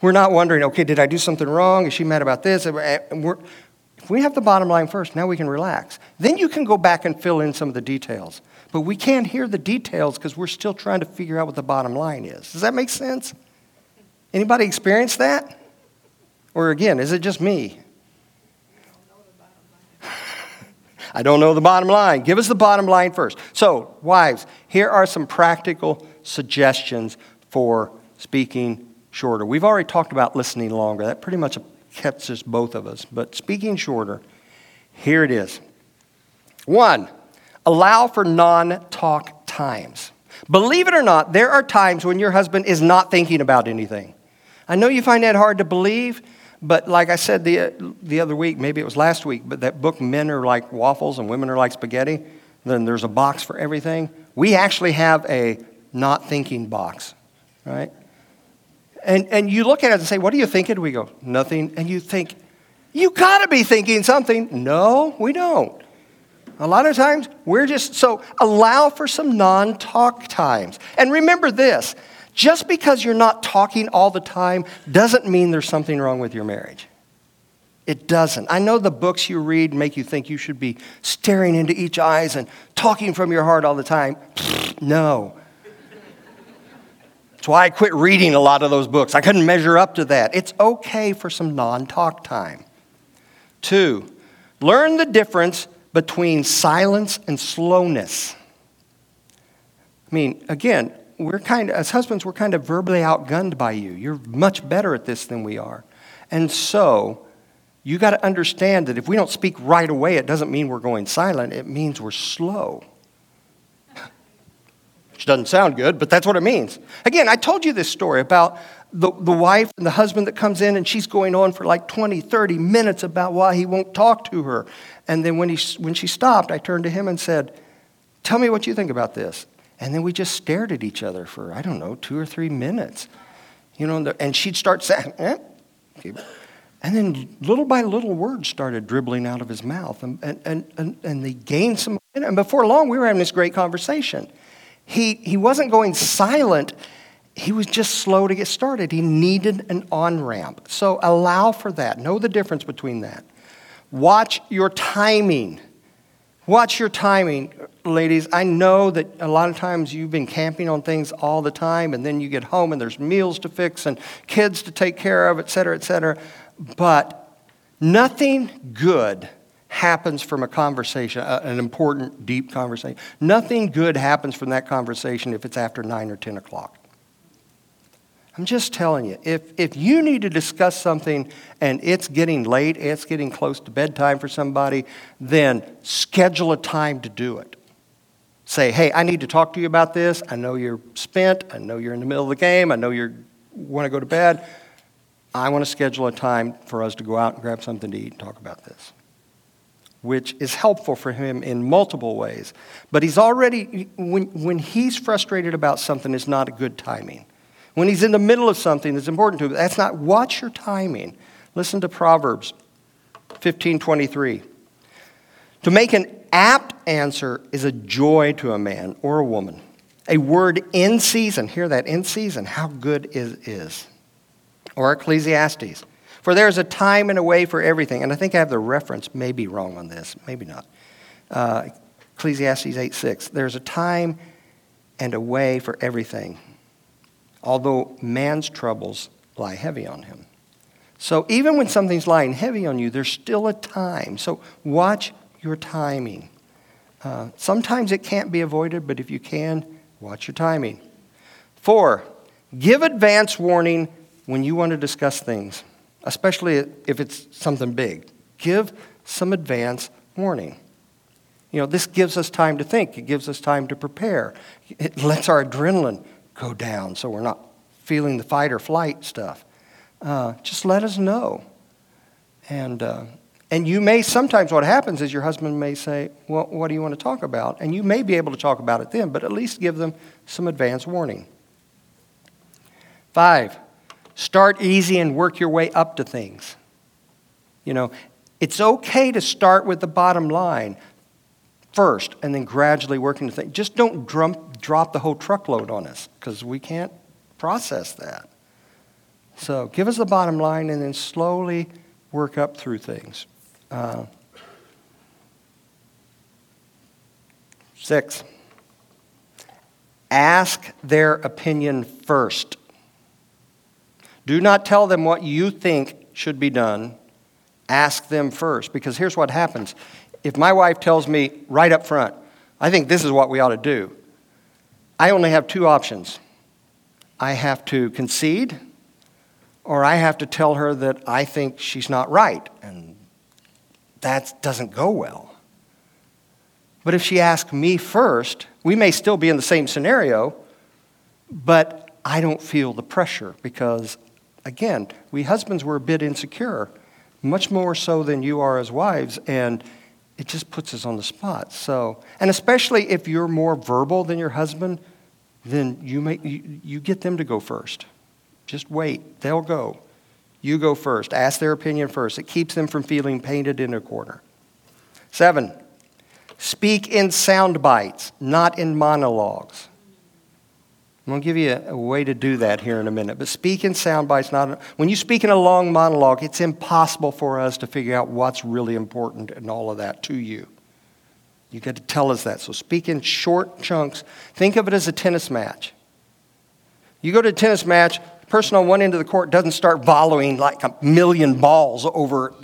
We're not wondering, okay, did I do something wrong? Is she mad about this? Uh, we have the bottom line first, now we can relax. Then you can go back and fill in some of the details. But we can't hear the details because we're still trying to figure out what the bottom line is. Does that make sense? Anybody experience that? Or again, is it just me? I don't know the bottom line. Give us the bottom line first. So, wives, here are some practical suggestions for speaking shorter. We've already talked about listening longer. That pretty much catches both of us. But speaking shorter, here it is. One, allow for non talk times. Believe it or not, there are times when your husband is not thinking about anything. I know you find that hard to believe, but like I said the, the other week, maybe it was last week, but that book, Men Are Like Waffles and Women Are Like Spaghetti, then there's a box for everything. We actually have a not thinking box, right? And, and you look at it and say, What are you thinking? We go, Nothing. And you think, You got to be thinking something. No, we don't. A lot of times, we're just, so allow for some non talk times. And remember this just because you're not talking all the time doesn't mean there's something wrong with your marriage. It doesn't. I know the books you read make you think you should be staring into each eyes and talking from your heart all the time. No. That's why I quit reading a lot of those books. I couldn't measure up to that. It's okay for some non talk time. Two, learn the difference between silence and slowness. I mean, again, we're kind of, as husbands, we're kind of verbally outgunned by you. You're much better at this than we are. And so, you got to understand that if we don't speak right away, it doesn't mean we're going silent, it means we're slow. Which doesn't sound good, but that's what it means. Again, I told you this story about the, the wife and the husband that comes in and she's going on for like 20, 30 minutes about why he won't talk to her. And then when, he, when she stopped, I turned to him and said, Tell me what you think about this. And then we just stared at each other for, I don't know, two or three minutes. You know, and she'd start saying, eh? And then little by little words started dribbling out of his mouth. And, and, and, and they gained some, and before long, we were having this great conversation. He, he wasn't going silent, he was just slow to get started. He needed an on ramp. So allow for that. Know the difference between that. Watch your timing. Watch your timing, ladies. I know that a lot of times you've been camping on things all the time, and then you get home and there's meals to fix and kids to take care of, et cetera, et cetera. But nothing good happens from a conversation, an important, deep conversation. Nothing good happens from that conversation if it's after 9 or 10 o'clock. I'm just telling you, if, if you need to discuss something and it's getting late, it's getting close to bedtime for somebody, then schedule a time to do it. Say, hey, I need to talk to you about this. I know you're spent. I know you're in the middle of the game. I know you want to go to bed. I want to schedule a time for us to go out and grab something to eat and talk about this which is helpful for him in multiple ways. But he's already, when, when he's frustrated about something, it's not a good timing. When he's in the middle of something that's important to him, that's not, watch your timing. Listen to Proverbs 15:23. To make an apt answer is a joy to a man or a woman. A word in season, hear that, in season, how good is is. Or Ecclesiastes. For there is a time and a way for everything. And I think I have the reference, maybe wrong on this, maybe not. Uh, Ecclesiastes 8 6. There's a time and a way for everything, although man's troubles lie heavy on him. So even when something's lying heavy on you, there's still a time. So watch your timing. Uh, sometimes it can't be avoided, but if you can, watch your timing. Four, give advance warning when you want to discuss things especially if it's something big. Give some advance warning. You know, this gives us time to think, it gives us time to prepare. It lets our adrenaline go down so we're not feeling the fight or flight stuff. Uh, just let us know. And, uh, and you may, sometimes what happens is your husband may say, Well, what do you want to talk about? And you may be able to talk about it then, but at least give them some advance warning. Five, Start easy and work your way up to things. You know, it's okay to start with the bottom line first and then gradually work into things. Just don't drop, drop the whole truckload on us because we can't process that. So give us the bottom line and then slowly work up through things. Uh, six, ask their opinion first. Do not tell them what you think should be done. Ask them first. Because here's what happens if my wife tells me right up front, I think this is what we ought to do, I only have two options. I have to concede, or I have to tell her that I think she's not right. And that doesn't go well. But if she asks me first, we may still be in the same scenario, but I don't feel the pressure because, again, we husbands were a bit insecure, much more so than you are as wives, and it just puts us on the spot. So, and especially if you're more verbal than your husband, then you, may, you, you get them to go first. Just wait, they'll go. You go first. Ask their opinion first. It keeps them from feeling painted in a corner. Seven, speak in sound bites, not in monologues. I'm going to give you a, a, way to do that here in a minute. But speak in sound bites, not when you speak in a long monologue, it's impossible for us to figure out what's really important and all of that to you. You got to tell us that. So speak in short chunks. Think of it as a tennis match. You go to a tennis match, the person on one end of the court doesn't start volleying like a million balls over.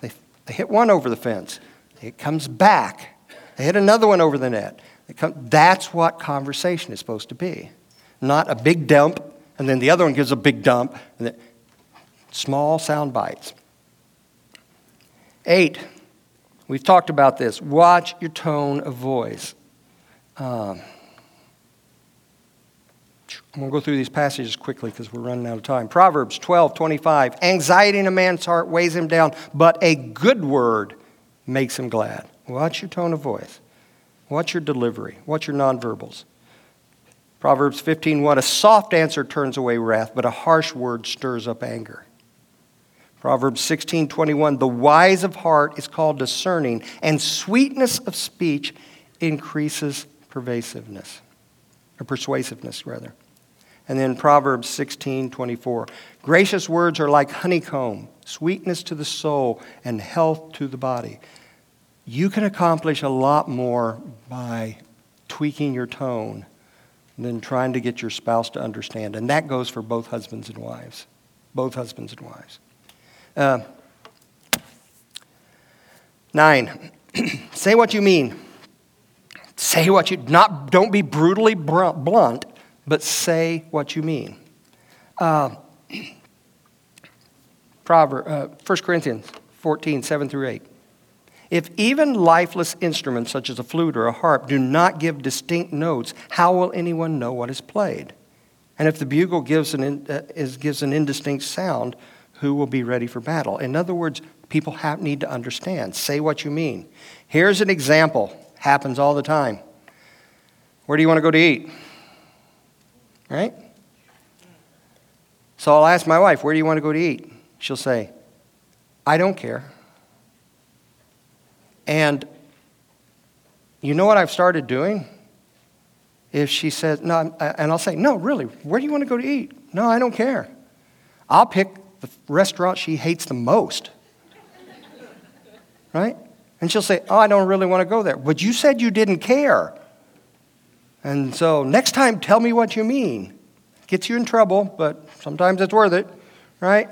They, they hit one over the fence, it comes back. They hit another one over the net. That's what conversation is supposed to be. Not a big dump, and then the other one gives a big dump. And then, small sound bites. Eight, we've talked about this. Watch your tone of voice. Um, I'm going to go through these passages quickly because we're running out of time. Proverbs 12, 25. Anxiety in a man's heart weighs him down, but a good word makes him glad. Watch your tone of voice. Watch your delivery. Watch your nonverbals. Proverbs 15:1 A soft answer turns away wrath, but a harsh word stirs up anger. Proverbs 16:21 The wise of heart is called discerning, and sweetness of speech increases pervasiveness or persuasiveness rather. And then Proverbs 16:24 Gracious words are like honeycomb, sweetness to the soul and health to the body you can accomplish a lot more by tweaking your tone than trying to get your spouse to understand. And that goes for both husbands and wives. Both husbands and wives. Uh, nine, say what you mean. Say what you, not, don't be brutally blunt, but say what you mean. Uh, Proverb, uh, 1 Corinthians 14, 7 through 8. If even lifeless instruments such as a flute or a harp do not give distinct notes, how will anyone know what is played? And if the bugle gives an, in, uh, is, gives an indistinct sound, who will be ready for battle? In other words, people have, need to understand. Say what you mean. Here's an example, happens all the time. Where do you want to go to eat? Right? So I'll ask my wife, Where do you want to go to eat? She'll say, I don't care. And you know what I've started doing? If she says, no, and I'll say, no, really, where do you want to go to eat? No, I don't care. I'll pick the restaurant she hates the most. Right? And she'll say, oh, I don't really want to go there. But you said you didn't care. And so next time, tell me what you mean. Gets you in trouble, but sometimes it's worth it, right?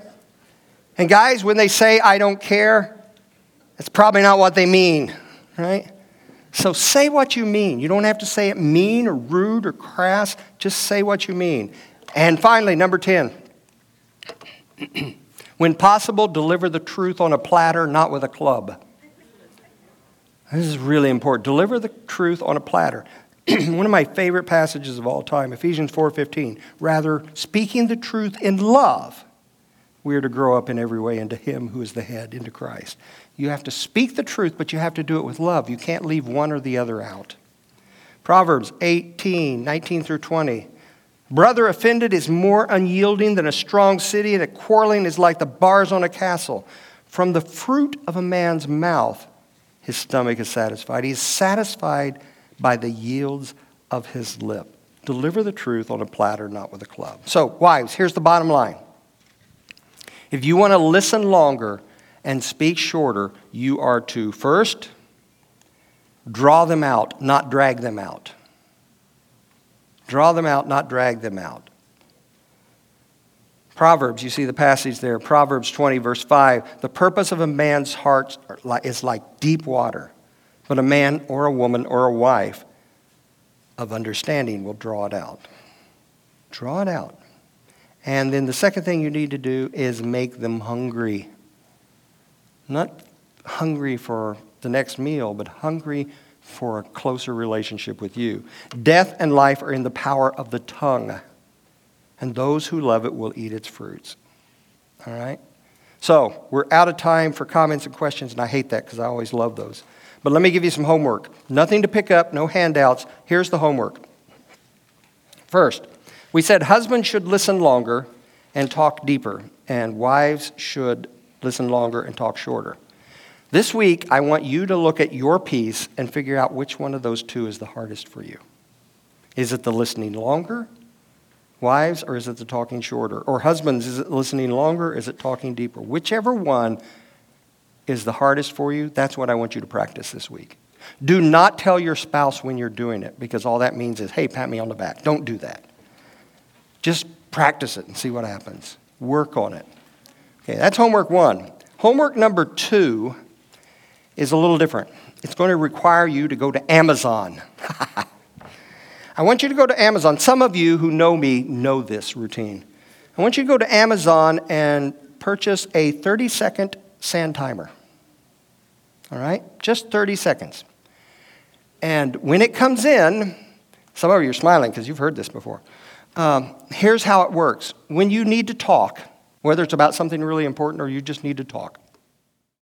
And guys, when they say, I don't care, it's probably not what they mean, right? So say what you mean. You don't have to say it mean or rude or crass. Just say what you mean. And finally, number 10. when possible, deliver the truth on a platter, not with a club. This is really important. Deliver the truth on a platter. One of my favorite passages of all time, Ephesians 4:15. Rather, speaking the truth in love, we are to grow up in every way into him who is the head, into Christ. You have to speak the truth, but you have to do it with love. You can't leave one or the other out. Proverbs 18, 19 through 20. Brother offended is more unyielding than a strong city, and a quarreling is like the bars on a castle. From the fruit of a man's mouth, his stomach is satisfied. He is satisfied by the yields of his lip. Deliver the truth on a platter, not with a club. So, wives, here's the bottom line. If you want to listen longer, and speak shorter, you are to first draw them out, not drag them out. Draw them out, not drag them out. Proverbs, you see the passage there, Proverbs 20, verse 5. The purpose of a man's heart is like deep water, but a man or a woman or a wife of understanding will draw it out. Draw it out. And then the second thing you need to do is make them hungry. Not hungry for the next meal, but hungry for a closer relationship with you. Death and life are in the power of the tongue, and those who love it will eat its fruits. All right? So, we're out of time for comments and questions, and I hate that because I always love those. But let me give you some homework. Nothing to pick up, no handouts. Here's the homework. First, we said husbands should listen longer and talk deeper, and wives should listen longer and talk shorter. This week, I want you to look at your piece and figure out which one of those two is the hardest for you. Is it the listening longer, wives, or is it the talking shorter? Or husbands, is it listening longer, is it talking deeper? Whichever one is the hardest for you, that's what I want you to practice this week. Do not tell your spouse when you're doing it because all that means is, hey, pat me on the back. Don't do that. Just practice it and see what happens. Work on it. Okay, that's homework one. Homework number two is a little different. It's going to require you to go to Amazon. I want you to go to Amazon. Some of you who know me know this routine. I want you to go to Amazon and purchase a 30 second sand timer. All right? Just 30 seconds. And when it comes in, some of you are smiling because you've heard this before. Um, here's how it works when you need to talk, whether it's about something really important or you just need to talk,